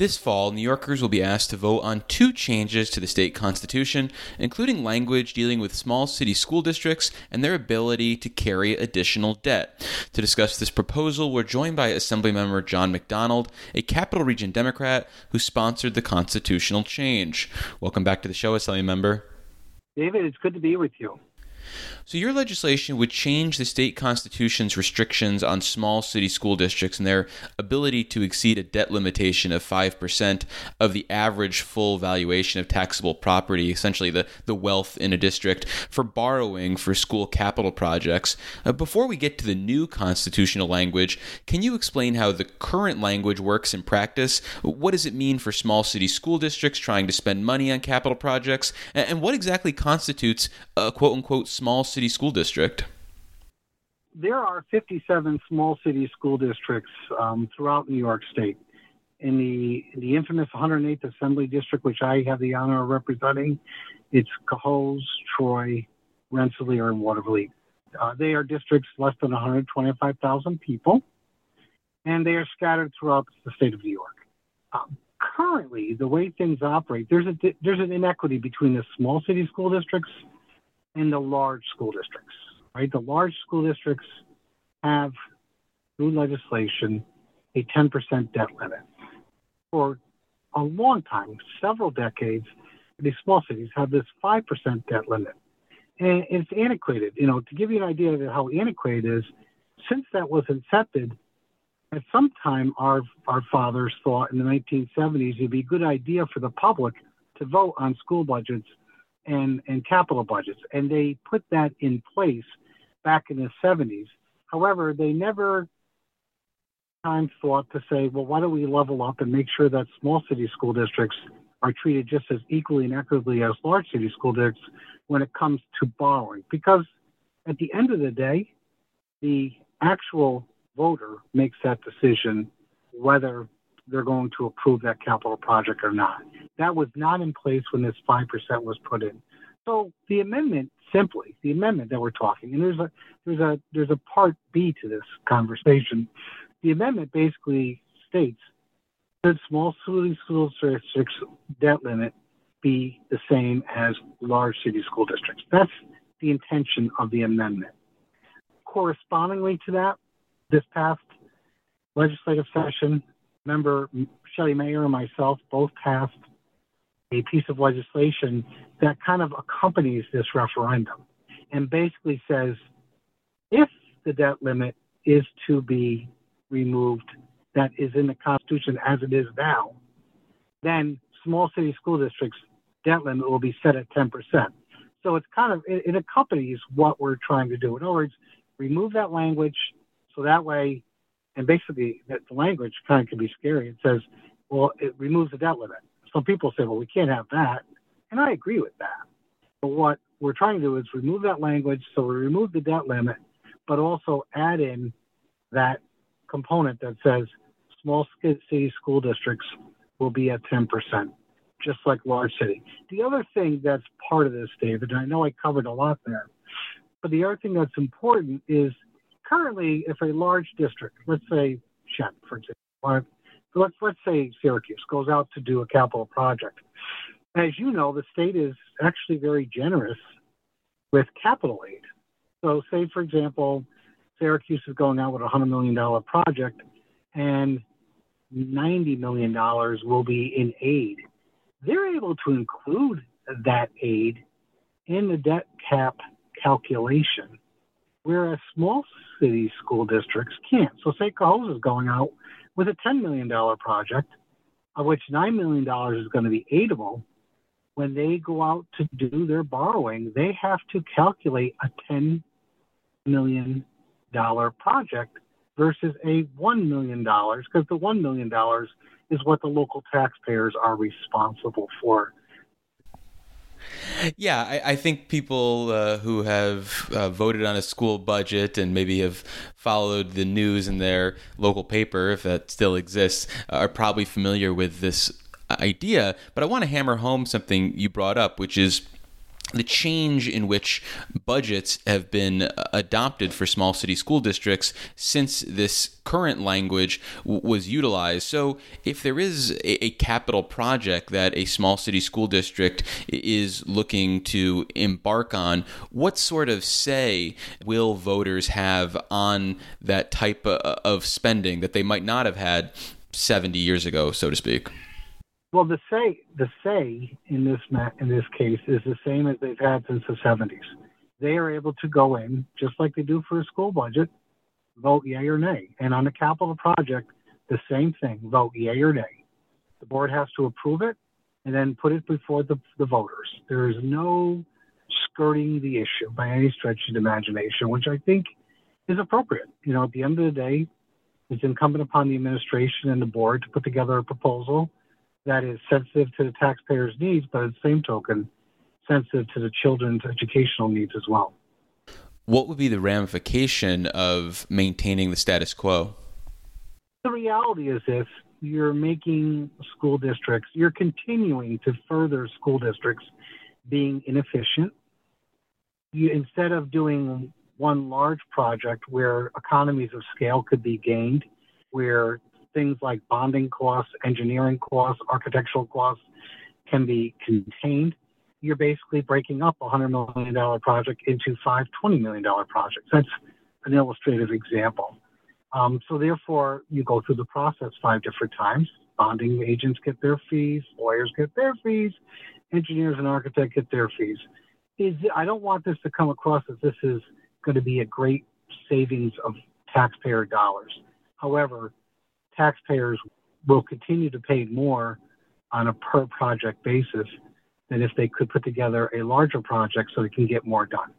this fall, New Yorkers will be asked to vote on two changes to the state constitution, including language dealing with small city school districts and their ability to carry additional debt. To discuss this proposal, we're joined by Assemblymember John McDonald, a Capital Region Democrat who sponsored the constitutional change. Welcome back to the show, Assemblymember. David, it's good to be with you. So, your legislation would change the state constitution's restrictions on small city school districts and their ability to exceed a debt limitation of 5% of the average full valuation of taxable property, essentially the, the wealth in a district, for borrowing for school capital projects. Uh, before we get to the new constitutional language, can you explain how the current language works in practice? What does it mean for small city school districts trying to spend money on capital projects? And, and what exactly constitutes a quote unquote small city school district? There are 57 small city school districts um, throughout New York State. In the the infamous 108th Assembly District, which I have the honor of representing, it's Cohoes, Troy, Rensselaer, and Watervliet. Uh, they are districts less than 125,000 people, and they are scattered throughout the state of New York. Um, currently, the way things operate, there's a there's an inequity between the small city school districts in the large school districts, right? The large school districts have, through legislation, a 10% debt limit. For a long time, several decades, these small cities have this 5% debt limit. And it's antiquated. You know, to give you an idea of how antiquated it is, since that was incepted, at some time our, our fathers thought in the 1970s it'd be a good idea for the public to vote on school budgets and, and capital budgets. And they put that in place back in the 70s. However, they never time thought to say, well, why don't we level up and make sure that small city school districts are treated just as equally and equitably as large city school districts when it comes to borrowing? Because at the end of the day, the actual voter makes that decision whether they're going to approve that capital project or not. That was not in place when this 5% was put in. So the amendment simply, the amendment that we're talking, and there's a there's a there's a part B to this conversation. The amendment basically states that small city school districts debt limit be the same as large city school districts. That's the intention of the amendment. Correspondingly to that, this past legislative session, member Shelley Mayer and myself both passed a piece of legislation that kind of accompanies this referendum and basically says if the debt limit is to be removed that is in the Constitution as it is now, then small city school districts debt limit will be set at 10%. So it's kind of, it, it accompanies what we're trying to do. In other words, remove that language so that way, and basically that the language kind of can be scary. It says, well, it removes the debt limit some people say, well, we can't have that. And I agree with that. But what we're trying to do is remove that language. So we remove the debt limit, but also add in that component that says small city school districts will be at 10%, just like large city. The other thing that's part of this, David, and I know I covered a lot there, but the other thing that's important is currently if a large district, let's say Shen, for example, let's let's say Syracuse goes out to do a capital project. As you know, the state is actually very generous with capital aid. So, say for example, Syracuse is going out with a hundred million dollar project, and ninety million dollars will be in aid. They're able to include that aid in the debt cap calculation, whereas small city school districts can't. So, say Cohoes is going out with a $10 million project, of which $9 million is going to be aidable, when they go out to do their borrowing, they have to calculate a $10 million project versus a $1 million, because the $1 million is what the local taxpayers are responsible for. Yeah, I, I think people uh, who have uh, voted on a school budget and maybe have followed the news in their local paper, if that still exists, are probably familiar with this idea. But I want to hammer home something you brought up, which is the change in which budgets have been uh, adopted for small city school districts since this current language w- was utilized. So, if there is a, a, capital project that a small city school district is looking to embark on, what sort of say will voters have on that type of spending that they might not have had 70 years ago, so to speak? Well, the say the say in this in this case is the same as they've had since the 70s. They are able to go in just like they do for a school budget, vote yay or nay, and on a capital project, the same thing, vote yay or nay. The board has to approve it and then put it before the, the voters. There is no skirting the issue by any stretch of the imagination, which I think is appropriate. You know, at the end of the day, it's incumbent upon the administration and the board to put together a proposal that is sensitive to the taxpayers' needs, but at the same token, sensitive to the children's educational needs as well. What would be the ramification of maintaining the status quo? The reality is this you're making school districts, you're continuing to further school districts being inefficient. You, instead of doing one large project where economies of scale could be gained, where things like bonding costs, engineering costs, architectural costs can be contained, you're basically breaking up a $100 million project into five $20 million projects. That's an illustrative example. Um, so therefore, you go through the process five different times. Bonding agents get their fees, lawyers get their fees, engineers and architects get their fees. Is I don't want this to come across as this is going to be a great savings of taxpayer dollars. However, taxpayers will continue to pay more on a per project basis than if they could put together a larger project so they can get more done.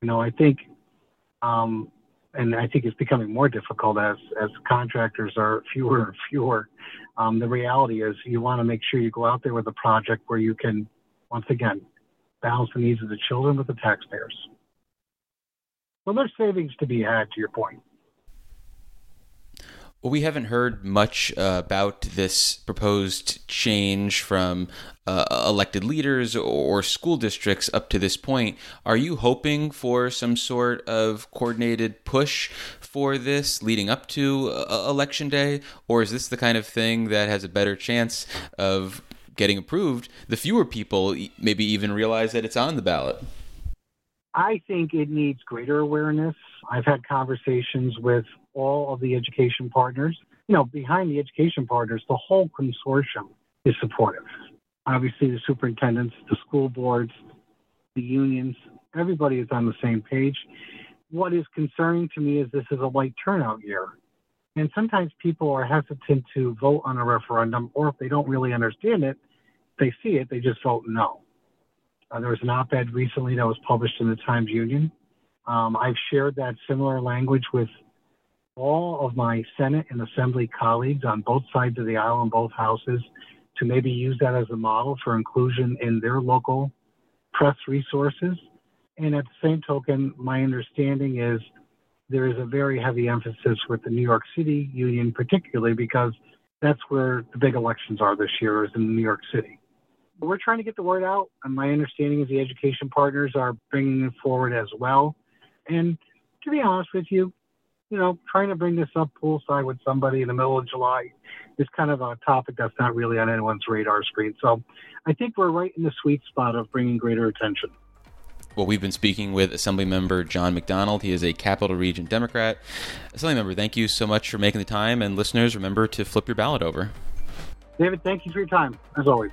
You know, I think, um, and I think it's becoming more difficult as as contractors are fewer and fewer. Um, the reality is, you want to make sure you go out there with a project where you can, once again, balance the needs of the children with the taxpayers. Well, there's savings to be had, to your point. Well, we haven't heard much uh, about this proposed change from uh, elected leaders or school districts up to this point. Are you hoping for some sort of coordinated push for this leading up to uh, Election Day? Or is this the kind of thing that has a better chance of getting approved? The fewer people maybe even realize that it's on the ballot. I think it needs greater awareness. I've had conversations with all of the education partners. You know, behind the education partners, the whole consortium is supportive. Obviously, the superintendents, the school boards, the unions, everybody is on the same page. What is concerning to me is this is a light turnout year. And sometimes people are hesitant to vote on a referendum, or if they don't really understand it, they see it, they just vote no. Uh, there was an op ed recently that was published in the Times Union. Um, I've shared that similar language with all of my Senate and Assembly colleagues on both sides of the aisle in both houses to maybe use that as a model for inclusion in their local press resources. And at the same token, my understanding is there is a very heavy emphasis with the New York City Union, particularly because that's where the big elections are this year, is in New York City. We're trying to get the word out, and my understanding is the education partners are bringing it forward as well. And to be honest with you, you know, trying to bring this up poolside with somebody in the middle of July is kind of a topic that's not really on anyone's radar screen. So I think we're right in the sweet spot of bringing greater attention. Well, we've been speaking with Assemblymember John McDonald. He is a Capital Region Democrat. Assemblymember, thank you so much for making the time. And listeners, remember to flip your ballot over. David, thank you for your time, as always.